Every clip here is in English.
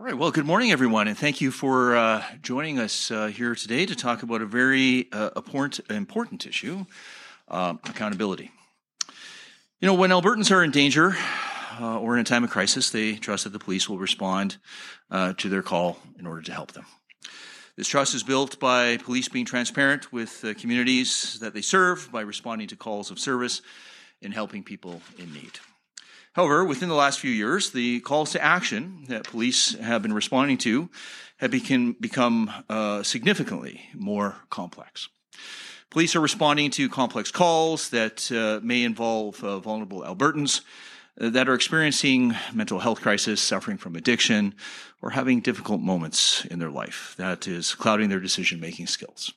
All right. Well, good morning, everyone, and thank you for uh, joining us uh, here today to talk about a very uh, important, issue um, accountability. You know, when Albertans are in danger uh, or in a time of crisis, they trust that the police will respond uh, to their call in order to help them. This trust is built by police being transparent with the communities that they serve, by responding to calls of service, and helping people in need. However, within the last few years, the calls to action that police have been responding to have become, become uh, significantly more complex. Police are responding to complex calls that uh, may involve uh, vulnerable Albertans uh, that are experiencing mental health crisis, suffering from addiction, or having difficult moments in their life that is clouding their decision making skills.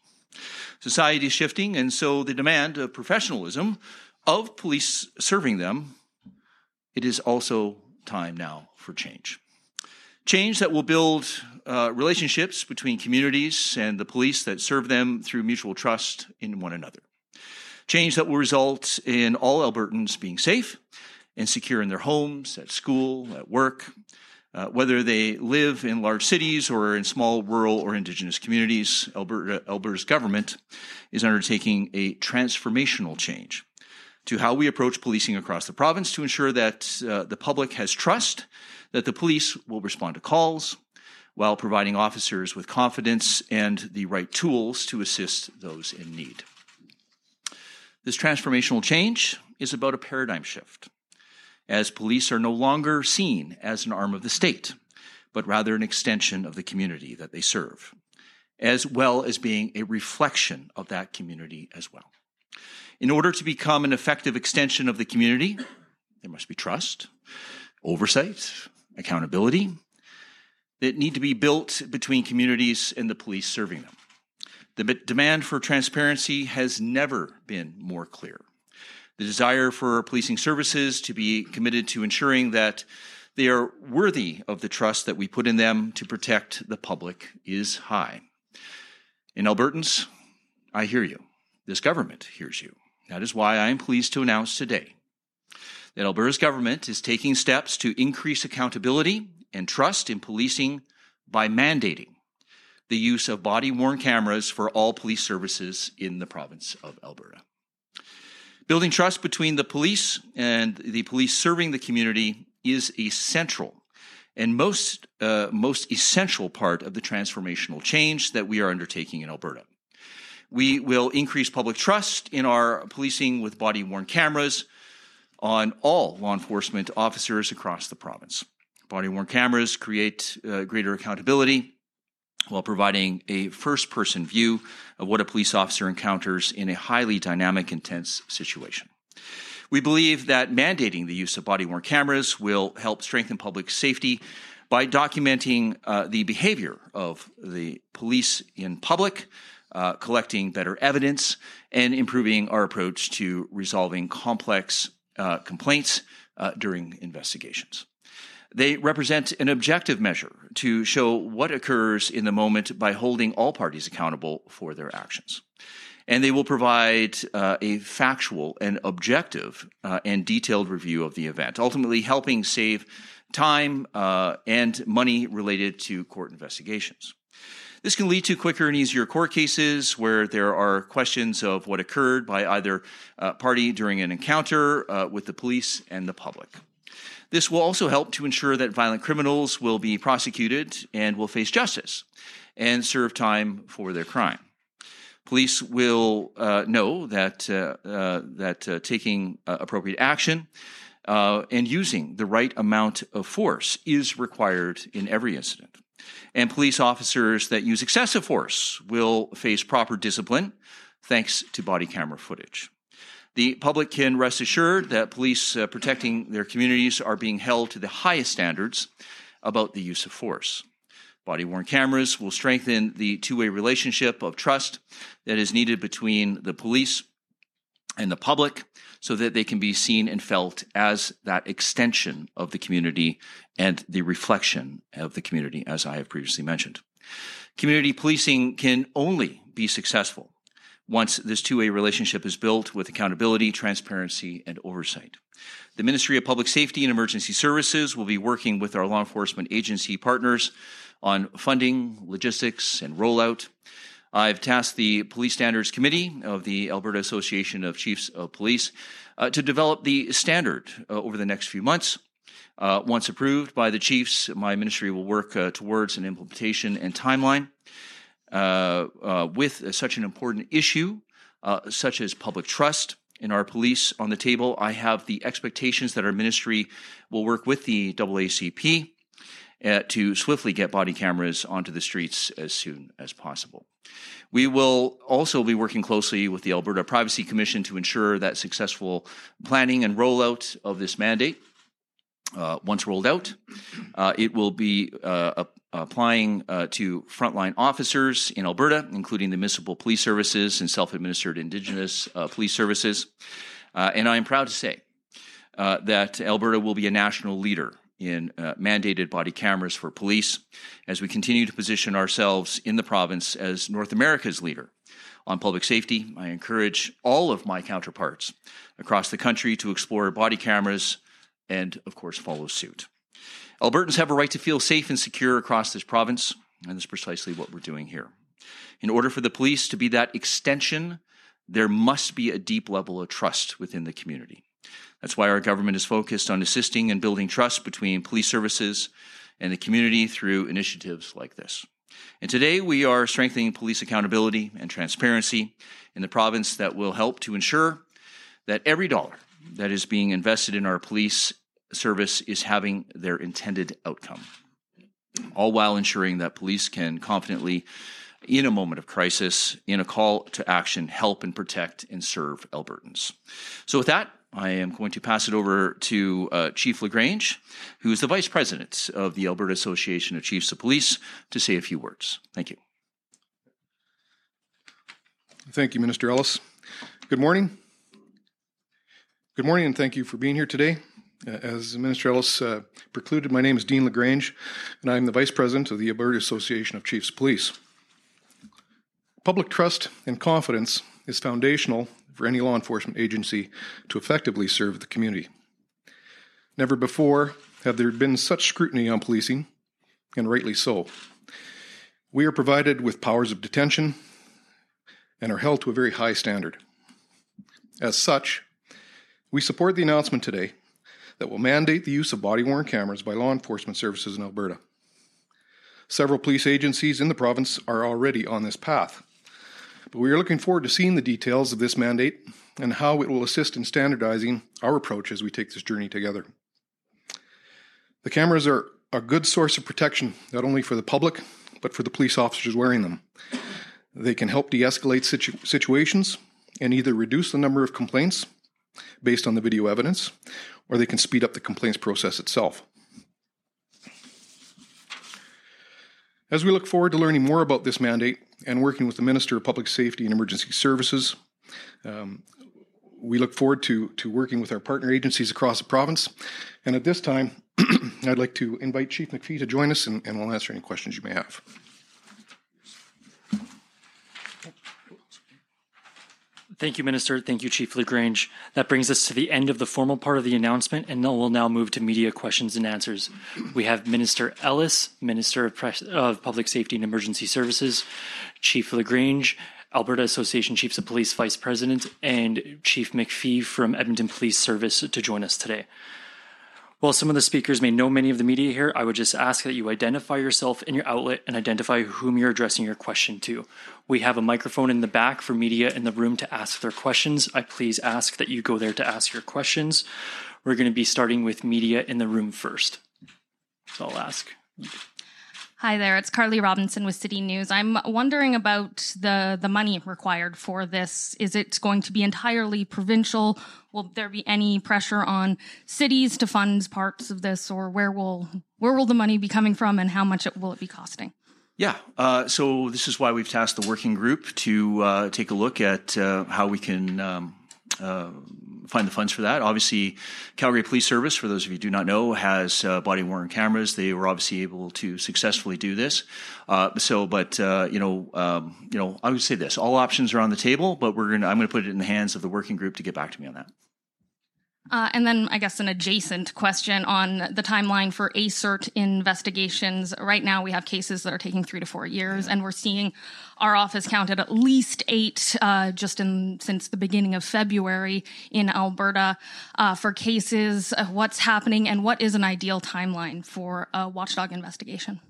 Society is shifting, and so the demand of professionalism of police serving them it is also time now for change. Change that will build uh, relationships between communities and the police that serve them through mutual trust in one another. Change that will result in all Albertans being safe and secure in their homes, at school, at work, uh, whether they live in large cities or in small rural or indigenous communities, Alberta, Alberta's government is undertaking a transformational change to how we approach policing across the province to ensure that uh, the public has trust that the police will respond to calls while providing officers with confidence and the right tools to assist those in need. This transformational change is about a paradigm shift, as police are no longer seen as an arm of the state, but rather an extension of the community that they serve, as well as being a reflection of that community as well. In order to become an effective extension of the community, there must be trust, oversight, accountability that need to be built between communities and the police serving them. The demand for transparency has never been more clear. The desire for policing services to be committed to ensuring that they are worthy of the trust that we put in them to protect the public is high. In Albertans, I hear you. This government hears you. That is why I am pleased to announce today that Alberta's government is taking steps to increase accountability and trust in policing by mandating the use of body worn cameras for all police services in the province of Alberta. Building trust between the police and the police serving the community is a central and most, uh, most essential part of the transformational change that we are undertaking in Alberta. We will increase public trust in our policing with body worn cameras on all law enforcement officers across the province. Body worn cameras create uh, greater accountability while providing a first person view of what a police officer encounters in a highly dynamic, intense situation. We believe that mandating the use of body worn cameras will help strengthen public safety by documenting uh, the behavior of the police in public, uh, collecting better evidence, and improving our approach to resolving complex uh, complaints uh, during investigations. They represent an objective measure to show what occurs in the moment by holding all parties accountable for their actions. And they will provide uh, a factual and objective uh, and detailed review of the event, ultimately helping save time uh, and money related to court investigations. This can lead to quicker and easier court cases where there are questions of what occurred by either uh, party during an encounter uh, with the police and the public. This will also help to ensure that violent criminals will be prosecuted and will face justice and serve time for their crime. Police will uh, know that uh, uh, that uh, taking appropriate action and using the right amount of force is required in every incident and police officers that use excessive force will face proper discipline thanks to body camera footage. The public can rest assured that police uh, protecting their communities are being held to the highest standards about the use of force. Body worn cameras will strengthen the two way relationship of trust that is needed between the police and the public so that they can be seen and felt as that extension of the community and the reflection of the community, as I have previously mentioned. Community policing can only be successful once this two way relationship is built with accountability, transparency, and oversight. The Ministry of Public Safety and Emergency Services will be working with our law enforcement agency partners on funding, logistics, and rollout. I've tasked the Police Standards Committee of the Alberta Association of Chiefs of Police uh, to develop the standard uh, over the next few months. Uh, once approved by the chiefs, my ministry will work uh, towards an implementation and timeline. Uh, uh, with such an important issue, such as public trust in our police on the table, I have the expectations that our ministry will work with the AACP uh, to swiftly get body cameras onto the streets as soon as possible. We will also be working closely with the Alberta Privacy Commission to ensure that successful planning and rollout of this mandate. Uh, once rolled out, uh, it will be uh, applying uh, to frontline officers in Alberta, including the municipal police services and self administered Indigenous uh, police services. Uh, and I am proud to say that Alberta will be a national leader in uh, mandated body cameras for police as we continue to position ourselves in the province as North America's leader on public safety. I encourage all of my counterparts across the country to explore body cameras and, of course, follow suit. Albertans have a right to feel safe and secure across this province, and that's precisely what we're doing here. In order for the police to be that extension, there must be a deep level of trust within the community. That's why our government is focused on assisting and building trust between police services and the community through initiatives like this. And today we are strengthening police accountability and transparency in the province that will help to ensure that every dollar that is being invested in our police service is having their intended outcome, all while ensuring that police can confidently, in a moment of crisis, in a call to action, help and protect and serve Albertans. So, with that, I am going to pass it over to uh, Chief LaGrange, who is the Vice President of the Alberta Association of Chiefs of Police, to say a few words. Thank you. Thank you, Minister Ellis. Good morning. Good morning, and thank you for being here today. Uh, as Minister Ellis uh, precluded, my name is Dean LaGrange, and I'm the Vice President of the Alberta Association of Chiefs of Police. Public trust and confidence is foundational for any law enforcement agency to effectively serve the community. Never before have there been such scrutiny on policing, and rightly so. We are provided with powers of detention and are held to a very high standard. As such, we support the announcement today that will mandate the use of body worn cameras by law enforcement services in Alberta. Several police agencies in the province are already on this path, but we are looking forward to seeing the details of this mandate and how it will assist in standardizing our approach as we take this journey together. The cameras are a good source of protection, not only for the public, but for the police officers wearing them. They can help de escalate situ- situations and either reduce the number of complaints based on the video evidence or they can speed up the complaints process itself. As we look forward to learning more about this mandate and working with the Minister of Public Safety and Emergency Services, um, we look forward to, to working with our partner agencies across the province. And at this time, I'd like to invite Chief McFee to join us and, and we'll answer any questions you may have. Thank you, Minister. Thank you, Chief LaGrange. That brings us to the end of the formal part of the announcement, and we'll now move to media questions and answers. We have Minister Ellis, Minister of, of Public Safety and Emergency Services, Chief LaGrange, Alberta Association Chiefs of Police Vice President, and Chief McFee from Edmonton Police Service to join us today. While some of the speakers may know many of the media here, I would just ask that you identify yourself and your outlet and identify whom you're addressing your question to. We have a microphone in the back for media in the room to ask their questions. I please ask that you go there to ask your questions. We're going to be starting with media in the room first. So I'll ask. Hi there, it's Carly Robinson with City News. I'm wondering about the, the money required for this. Is it going to be entirely provincial? Will there be any pressure on cities to fund parts of this, or where will where will the money be coming from, and how much it, will it be costing? Yeah, uh, so this is why we've tasked the working group to uh, take a look at uh, how we can um, uh, find the funds for that. Obviously, Calgary Police Service, for those of you who do not know, has uh, body worn cameras. They were obviously able to successfully do this. Uh, so, but uh, you know, um, you know, I would say this: all options are on the table, but we're gonna. I'm going to put it in the hands of the working group to get back to me on that. Uh, and then I guess an adjacent question on the timeline for ASIRT investigations. Right now we have cases that are taking three to four years and we're seeing our office counted at least eight, uh, just in, since the beginning of February in Alberta, uh, for cases. what's happening and what is an ideal timeline for a watchdog investigation?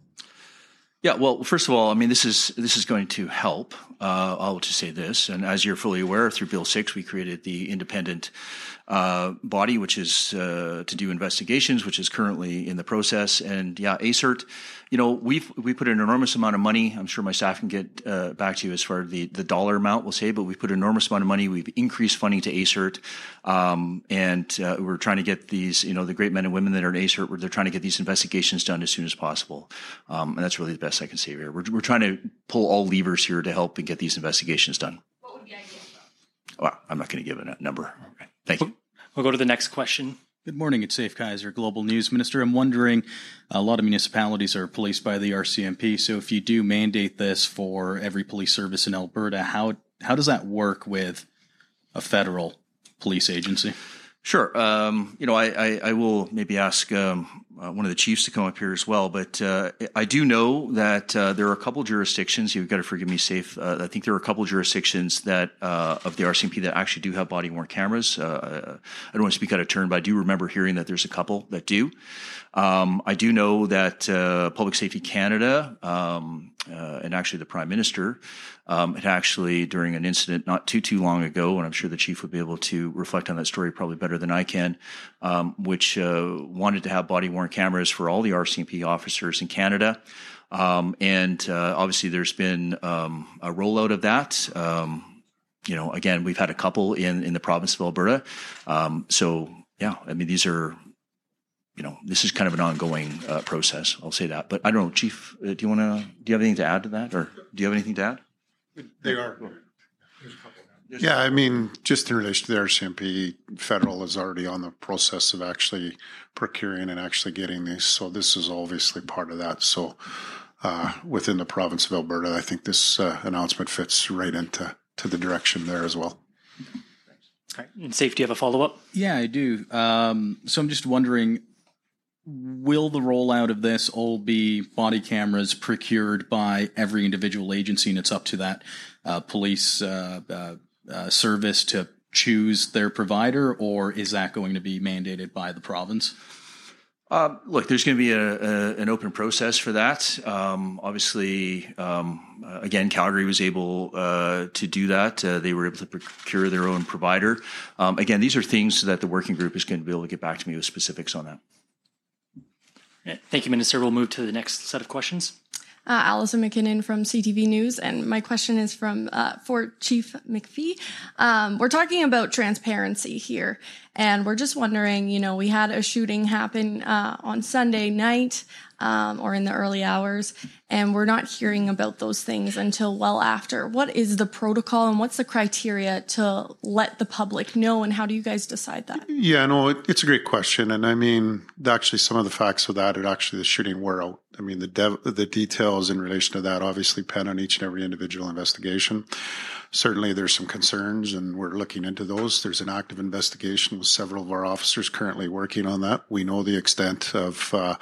Yeah, well, first of all, I mean, this is this is going to help. Uh, I'll just say this, and as you're fully aware, through Bill Six, we created the independent uh, body, which is uh, to do investigations, which is currently in the process. And yeah, ASIRT, you know, we've we put an enormous amount of money. I'm sure my staff can get uh, back to you as far as the the dollar amount. We'll say, but we put an enormous amount of money. We've increased funding to ASIRT, um, and uh, we're trying to get these, you know, the great men and women that are in ASIRT. They're trying to get these investigations done as soon as possible, um, and that's really the best I can say here. We're we're trying to pull all levers here to help and get these investigations done. What would be ideal? Well, I'm not going to give a number. Okay. Thank you. We'll go to the next question. Good morning. It's Saif Kaiser, Global News Minister. I'm wondering, a lot of municipalities are policed by the RCMP. So if you do mandate this for every police service in Alberta, how how does that work with a federal police agency? Sure. Um, you know, I, I, I, will maybe ask um, uh, one of the chiefs to come up here as well, but uh, I do know that uh, there are a couple jurisdictions. You've got to forgive me, Saif. Uh, I think there are a couple jurisdictions that uh, of the RCMP that actually do have body worn cameras. Uh, I don't want to speak out of turn, but I do remember hearing that there's a couple that do. Um, I do know that Public Safety Canada um, and actually the Prime Minister um, had actually, during an incident not too too long ago, and I'm sure the chief would be able to reflect on that story probably better than I can, um, which uh, wanted to have body worn cameras for all the RCMP officers in Canada. Um, and uh, obviously, there's been um, a rollout of that. You know, again, we've had a couple in in the province of Alberta. Um, so, yeah, I mean, these are you know, this is kind of an ongoing uh, process. I'll say that. But I don't know, Chief, uh, do you want to, do you have anything to add to that? Or do you have anything to add? They are. Yeah, I mean, just in relation to the RCMP, federal is already on the process of actually procuring and actually getting these. So this is obviously part of that. So uh, within the province of Alberta, I think this uh, announcement fits right into to the direction there as well. All right. And safety, have a follow up? Yeah, I do. Um, so I'm just wondering will the rollout of this all be body cameras procured by every individual agency and it's up to that uh, police uh, uh, uh, service to choose their provider or is that going to be mandated by the province um, look, there's going to be a, a, an open process for that. Um, obviously, um, uh, again, Calgary was able uh, to do that. Uh, they were able to procure their own provider. Um, again, these are things that the working group is going to be able to get back to me with specifics on that. Thank you, Minister. We'll move to the next set of questions. Uh, Allison McKinnon from CTV News, and my question is from uh, for Chief McFee. Um, we're talking about transparency here, and we're just wondering. You know, we had a shooting happen uh, on Sunday night um, or in the early hours, and we're not hearing about those things until well after. What is the protocol, and what's the criteria to let the public know, and how do you guys decide that? Yeah, no, it, it's a great question, and I mean, actually, some of the facts of that, it actually the shooting were out I mean, the dev- the details in relation to that obviously depend on each and every individual investigation. Certainly, there's some concerns, and we're looking into those. There's an active investigation with several of our officers currently working on that. We know the extent of uh,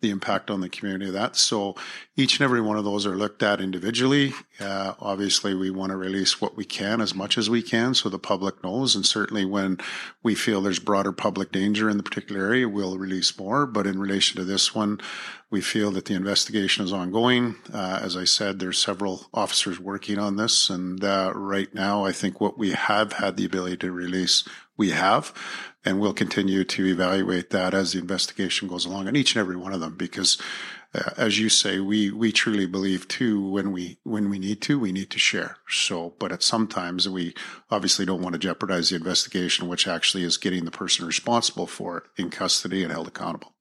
the impact on the community of that. So each and every one of those are looked at individually. Uh, obviously, we want to release what we can as much as we can so the public knows. And certainly, when we feel there's broader public danger in the particular area, we'll release more. But in relation to this one, we feel that the investigation is ongoing. Uh, as I said, there's several officers working on this. And uh, right now, I think what we have had the ability to release, we have and we'll continue to evaluate that as the investigation goes along on each and every one of them because uh, as you say we we truly believe too when we when we need to we need to share. So but at sometimes we obviously don't want to jeopardize the investigation which actually is getting the person responsible for it in custody and held accountable.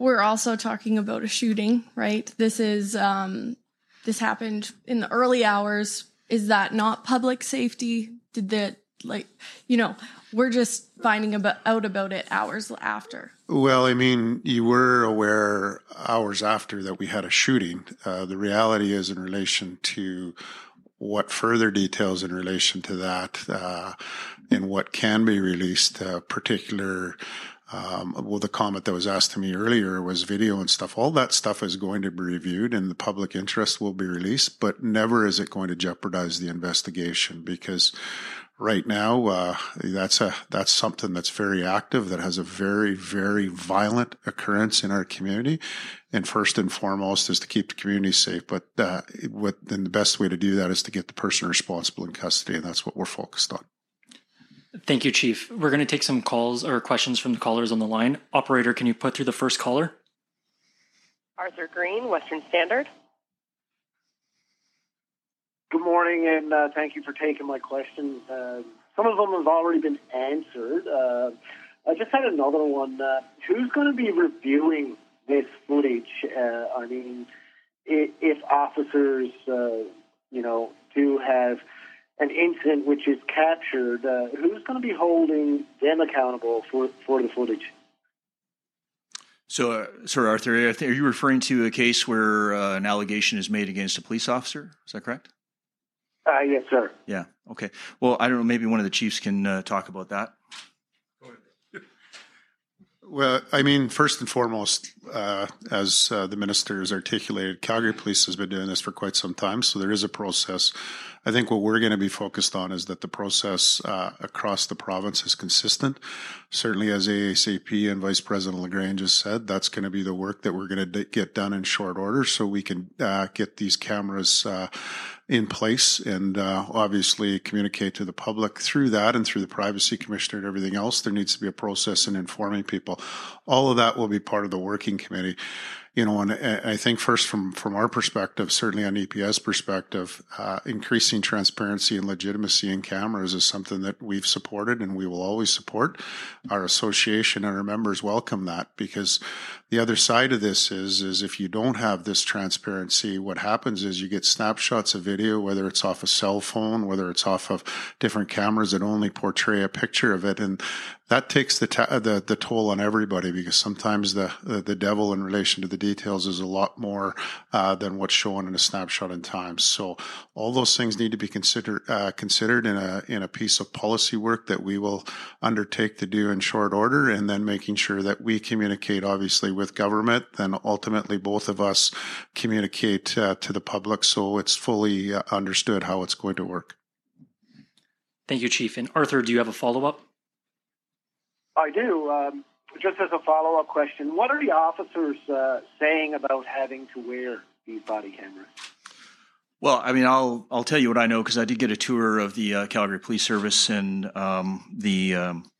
We're also talking about a shooting right? This is um this happened in the early hours. Is that not public safety? Did that like you know we're just finding about out about it hours after Well, I mean, you were aware hours after that we had a shooting. Uh, the reality is, in relation to what further details in relation to that uh, and what can be released, uh, particular. Um, well, the comment that was asked to me earlier was video and stuff. All that stuff is going to be reviewed and the public interest will be released, but never is it going to jeopardize the investigation because right now uh, that's a that's something that's very active that has a very very violent occurrence in our community and first and foremost is to keep the community safe but uh, what then the best way to do that is to get the person responsible in custody and that's what we're focused on Thank you, Chief. We're going to take some calls or questions from the callers on the line. Operator, can you put through the first caller? Arthur Green, Western Standard. Good morning, and uh, thank you for taking my questions. Uh, some of them have already been answered. Uh, I just had another one. Uh, who's going to be reviewing this footage? Uh, I mean, if, if officers, uh, you know, do have an incident which is captured, who's going to be holding them accountable for, for the footage? So, uh, sorry, Arthur, are you referring to a case where uh, an allegation is made against a police officer? Is that correct? Uh, yes, sir. Yeah. Okay. Well, I don't know. Maybe one of the chiefs can uh, talk about that. Well, I mean, first and foremost, uh, as uh, the minister has articulated, Calgary Police has been doing this for quite some time, so there is a process. I think what we're going to be focused on is that the process uh, across the province is consistent. Certainly, as ASAP and Vice President LaGrange has said, that's going to be the work that we're going to d- get done in short order, so we can uh, get these cameras uh, in place and uh, obviously communicate to the public through that and through the privacy commissioner and everything else. There needs to be a process in informing people. All of that will be part of the working committee you know, and I think first from from our perspective, certainly on EPS perspective, uh, increasing transparency and legitimacy in cameras is something that we've supported and we will always support. Our association and our members welcome that because the other side of this is is if you don't have this transparency, what happens is you get snapshots of video, whether it's off a cell phone, whether it's off of different cameras that only portray a picture of it, and that takes the ta- the, the toll on everybody because sometimes the, the, the devil in relation to the details is a lot more uh, than what's shown in a snapshot in time. So all those things need to be considered uh, considered in a in a piece of policy work that we will undertake to do in short order, and then making sure that we communicate obviously with government, then ultimately both of us communicate uh, to the public so it's fully uh, understood how it's going to work. Thank you, Chief. And Arthur, do you have a follow up? I do. Um, just as a follow up question, what are the officers uh, saying about having to wear these body cameras? Well, I mean, I'll I'll tell you what I know because I did get a tour of the uh, Calgary Police Service and um, the um,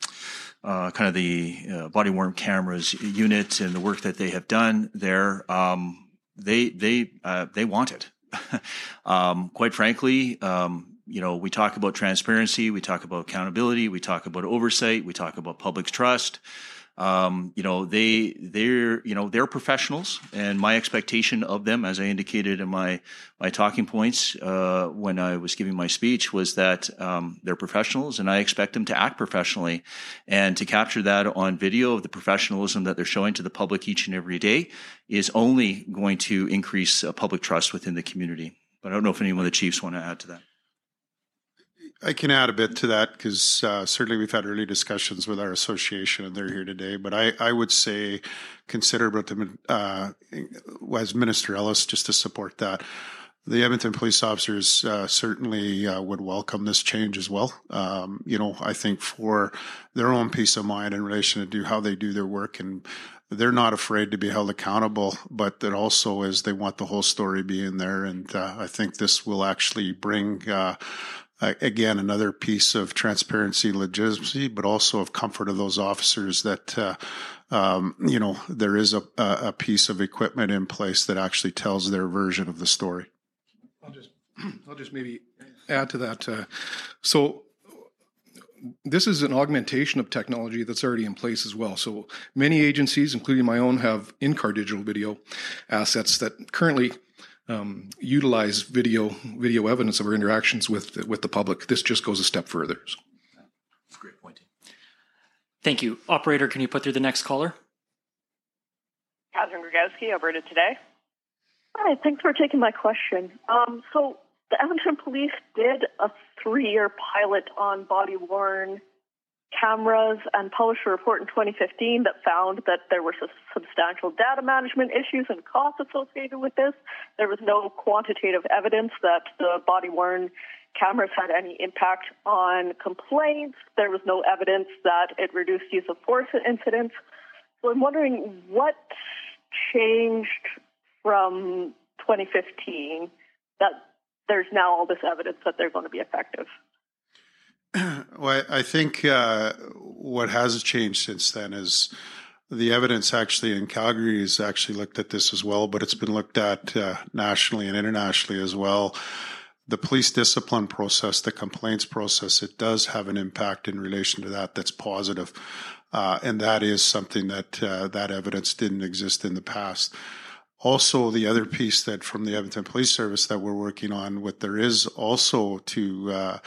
uh, kind of the uh, body worn cameras unit and the work that they have done there. Um, they they uh, they want it. Um, quite frankly, um, you know, we talk about transparency, we talk about accountability, we talk about oversight, we talk about public trust. Um, you know, they they're you know they're professionals, and my expectation of them, as I indicated in my my talking points uh, when I was giving my speech, was that um, they're professionals, and I expect them to act professionally, and to capture that on video of the professionalism that they're showing to the public each and every day is only going to increase uh, public trust within the community. But I don't know if anyone of the chiefs want to add to that. I can add a bit to that because uh, certainly we've had early discussions with our association and they're here today. But I, I would say consider about the, uh, as Minister Ellis, just to support that. The Edmonton police officers uh, certainly uh, would welcome this change as well. Um, you know, I think for their own peace of mind in relation to do how they do their work and they're not afraid to be held accountable, but that also is they want the whole story being there. And uh, I think this will actually bring uh, uh, again, another piece of transparency, legitimacy, but also of comfort of those officers that, uh, um, you know, there is a, a piece of equipment in place that actually tells their version of the story. I'll just, I'll just maybe add to that. Uh, so this is an augmentation of technology that's already in place as well. So many agencies, including my own, have in-car digital video assets that currently um, utilize video video evidence of our interactions with with the public. This just goes a step further. Great point. Thank you. Operator, can you put through the next caller? Catherine Griwkowsky, Alberta Today. Hi, thanks for taking my question. Um, so the Edmonton Police did a three-year pilot on body-worn cameras and published a report in 2015 that found that there were substantial data management issues and costs associated with this. There was no quantitative evidence that the body-worn cameras had any impact on complaints. There was no evidence that it reduced use of force incidents. So I'm wondering what changed from 2015 that there's now all this evidence that they're going to be effective. Well, I think uh, what has changed since then is the evidence actually in Calgary has actually looked at this as well, but it's been looked at uh, nationally and internationally as well. The police discipline process, the complaints process, it does have an impact in relation to that that's positive. Uh, and that is something that uh, that evidence didn't exist in the past. Also, the other piece that from the Edmonton Police Service that we're working on, what there is also to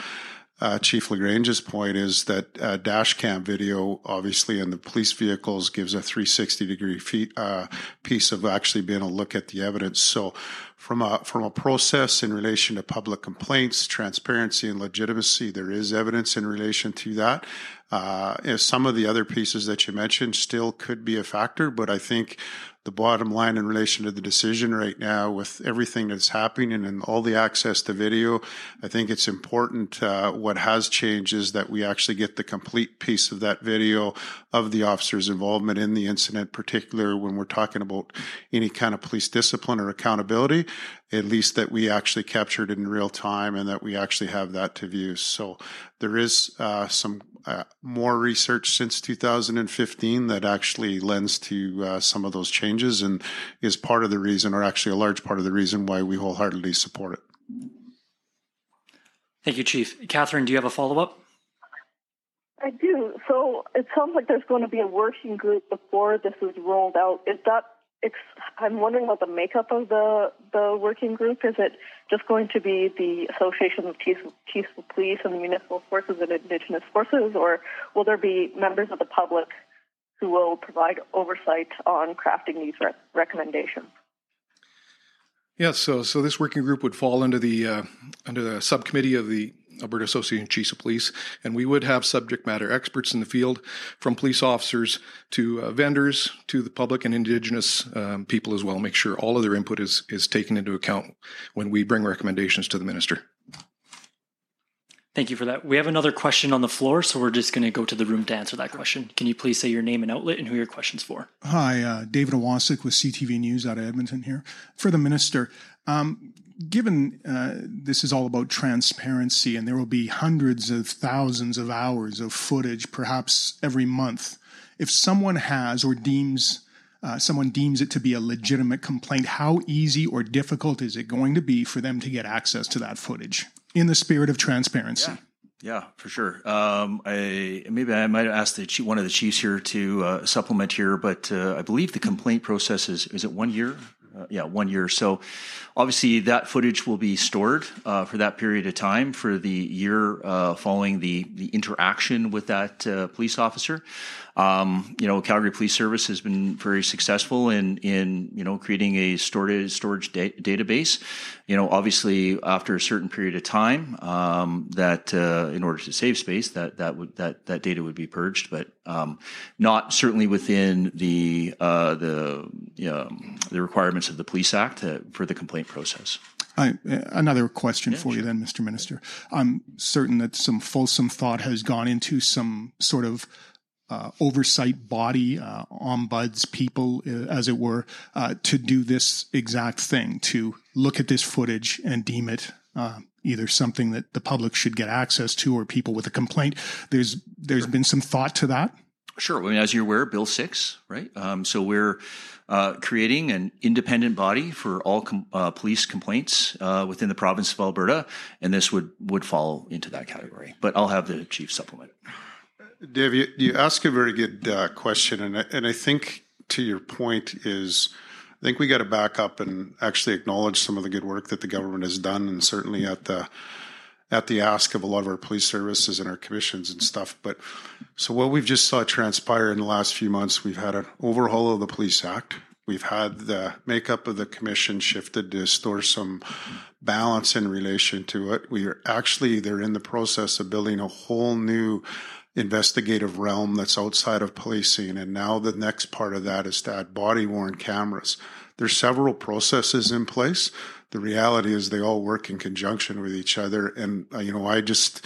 uh, Chief Lagrange's point is that uh, dash cam video, obviously, in the police vehicles gives a 360 degree uh, piece of actually being able to look at the evidence. So, from a from a process in relation to public complaints, transparency, and legitimacy, there is evidence in relation to that. Uh, some of the other pieces that you mentioned still could be a factor, but I think the bottom line in relation to the decision right now with everything that's happening and all the access to video, I think it's important. Uh, what has changed is that we actually get the complete piece of that video of the officer's involvement in the incident, particularly when we're talking about any kind of police discipline or accountability, at least that we actually captured it in real time and that we actually have that to view. So there is uh, some uh, more research since 2015 that actually lends to uh, some of those changes and is part of the reason, or actually a large part of the reason, why we wholeheartedly support it. Thank you, Chief. Catherine, do you have a follow up? I do. So it sounds like there's going to be a working group before this is rolled out. Is that I'm wondering about the makeup of the the working group. Is it just going to be the Association of of Police and the Municipal Forces and Indigenous Forces, or will there be members of the public who will provide oversight on crafting these re- recommendations? Yes, so so this working group would fall under the uh, under the subcommittee of the Alberta Association of Chiefs of Police, and we would have subject matter experts in the field, from police officers to uh, vendors to the public and Indigenous um, people as well. Make sure all of their input is is taken into account when we bring recommendations to the minister. Thank you for that. We have another question on the floor, so we're just going to go to the room to answer that question. Can you please say your name and outlet and who your question's for? Hi, uh, David Ewasuk with CTV News out of Edmonton here. For the minister, um, given uh, this is all about transparency and there will be hundreds of thousands of hours of footage perhaps every month if someone has or deems uh, someone deems it to be a legitimate complaint how easy or difficult is it going to be for them to get access to that footage in the spirit of transparency yeah. Yeah, for sure. Um, I, maybe I might ask the chief, one of the chiefs here to uh, supplement here, but uh, I believe the complaint process is is it one year? Uh, yeah, one year. So obviously that footage will be stored uh, for that period of time for the year uh, following the the interaction with that uh, police officer. Um, you know, Calgary Police Service has been very successful in in you know creating a storage storage da- database. You know, obviously after a certain period of time, um, that uh, in order to save space, that that would that that data would be purged, but um, not certainly within the uh, the the requirements of the Police Act uh, for the complaint process. I, another question yeah, for sure. you, then, Mr. Minister. I'm certain that some fulsome thought has gone into some sort of uh, oversight body, uh, ombuds people, uh, as it were, uh, to do this exact thing, to look at this footage and deem it uh, either something that the public should get access to or people with a complaint. There's there's been some thought to that. Sure. I mean, as you're aware, Bill Six, right? Um, so we're uh, creating an independent body for all com- uh, police complaints uh, within the province of Alberta, and this would would fall into that category. But I'll have the chief supplement. Dave, you, you ask a very good uh, question, and I, and I think to your point is, I think we got to back up and actually acknowledge some of the good work that the government has done, and certainly at the at the ask of a lot of our police services and our commissions and stuff. But so what we've just saw transpire in the last few months, we've had an overhaul of the Police Act. We've had the makeup of the commission shifted to store some balance in relation to it. We are actually, they're in the process of building a whole new investigative realm that's outside of policing. And now the next part of that is to add body worn cameras. There's several processes in place. The reality is they all work in conjunction with each other. And, uh, you know, I just,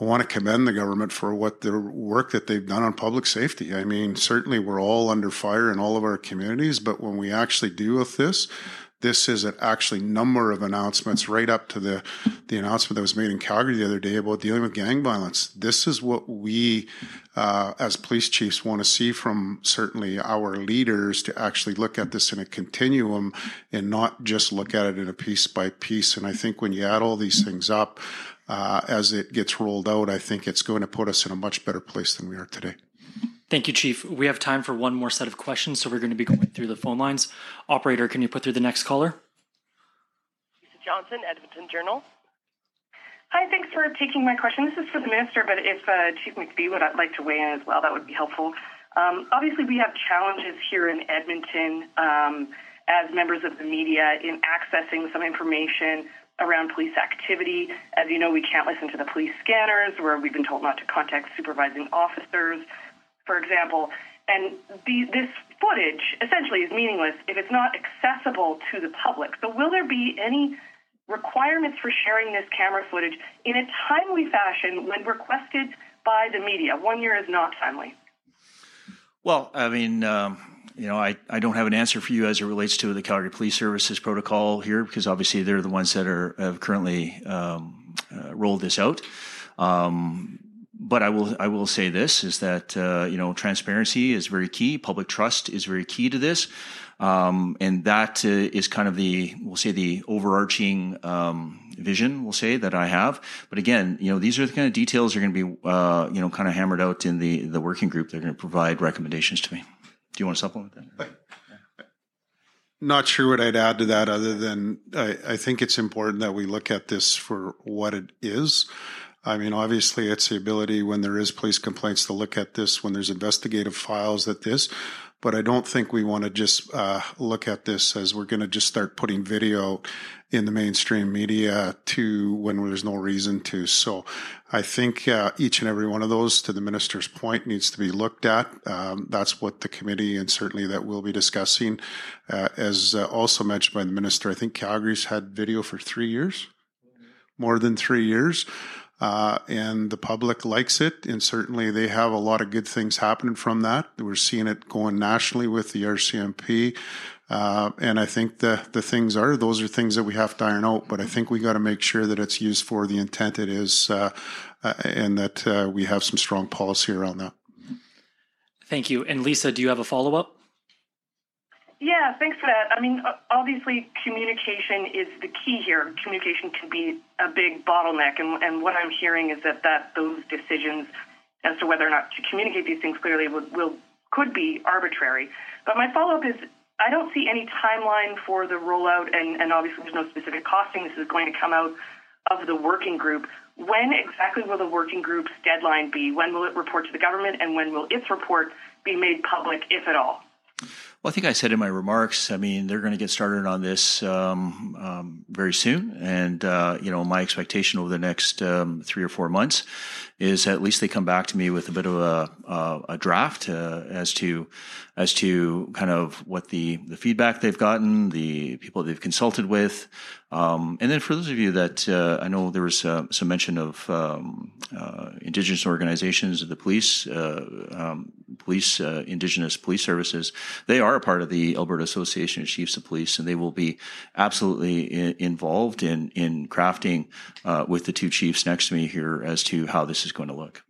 I want to commend the government for what their work that they've done on public safety. I mean, certainly we're all under fire in all of our communities, but when we actually deal with this, this is an actually number of announcements right up to the the announcement that was made in Calgary the other day about dealing with gang violence. This is what we uh, as police chiefs want to see from certainly our leaders to actually look at this in a continuum and not just look at it in a piece by piece. And I think when you add all these things up uh, as it gets rolled out, I think it's going to put us in a much better place than we are today. Thank you, Chief. We have time for one more set of questions, so we're going to be going through the phone lines. Operator, can you put through the next caller? Lisa Johnson, Edmonton Journal. Hi, thanks for taking my question. This is for the minister, but if uh, Chief McFee would like to weigh in as well, that would be helpful. Um, obviously, we have challenges here in Edmonton um, as members of the media in accessing some information around police activity. As you know, we can't listen to the police scanners, where we've been told not to contact supervising officers, for example. And the, this footage essentially is meaningless if it's not accessible to the public. So, will there be any requirements for sharing this camera footage in a timely fashion when requested by the media? One year is not timely. Well, I mean, um, you know, I, I don't have an answer for you as it relates to the Calgary Police Services protocol here because obviously they're the ones that are have currently um, uh, rolled this out. Um, but I will I will say this is that uh, you know transparency is very key. Public trust is very key to this, um, and that uh, is kind of the we'll say the overarching um, vision we'll say that I have. But again, you know these are the kind of details that are going to be uh, you know kind of hammered out in the the working group. They're going to provide recommendations to me. Do you want to supplement that? Not sure what I'd add to that other than I, I think it's important that we look at this for what it is. I mean, obviously, it's the ability when there is police complaints to look at this, when there's investigative files at this, but I don't think we want to just uh, look at this as we're going to just start putting video in the mainstream media to when there's no reason to. So I think uh, each and every one of those, to the minister's point, needs to be looked at. Um, that's what the committee and certainly that we'll be discussing. Uh, as uh, also mentioned by the minister, I think Calgary's had video for three years, more than three years. Uh, and the public likes it. And certainly they have a lot of good things happening from that. We're seeing it going nationally with the RCMP. Uh, and I think the, the things are, those are things that we have to iron out, but I think we got to make sure that it's used for the intent it is, uh, uh and that uh, we have some strong policy around that. Thank you. And Lisa, do you have a follow up? Yeah, thanks for that. I mean, obviously, communication is the key here. Communication can be a big bottleneck, and, and what I'm hearing is that, that those decisions as to whether or not to communicate these things clearly will, will could be arbitrary. But my follow up is I don't see any timeline for the rollout, and, and obviously there's no specific costing. This is going to come out of the working group. When exactly will the working group's deadline be? When will it report to the government, and when will its report be made public, if at all? Well, I think I said in my remarks. I mean, they're going to get started on this um, um, very soon, and uh, you know, my expectation over the next um, three or four months is at least they come back to me with a bit of a, a, a draft uh, as to as to kind of what the the feedback they've gotten, the people they've consulted with, um, and then for those of you that uh, I know there was uh, some mention of um, uh, Indigenous organizations, the police, uh, um, police, uh, Indigenous police services, they are a part of the Alberta Association of Chiefs of Police, and they will be absolutely in, involved in in crafting uh, with the two chiefs next to me here as to how this is going to look.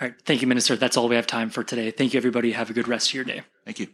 All right. Thank you, Minister. That's all we have time for today. Thank you, everybody. Have a good rest of your day. Thank you.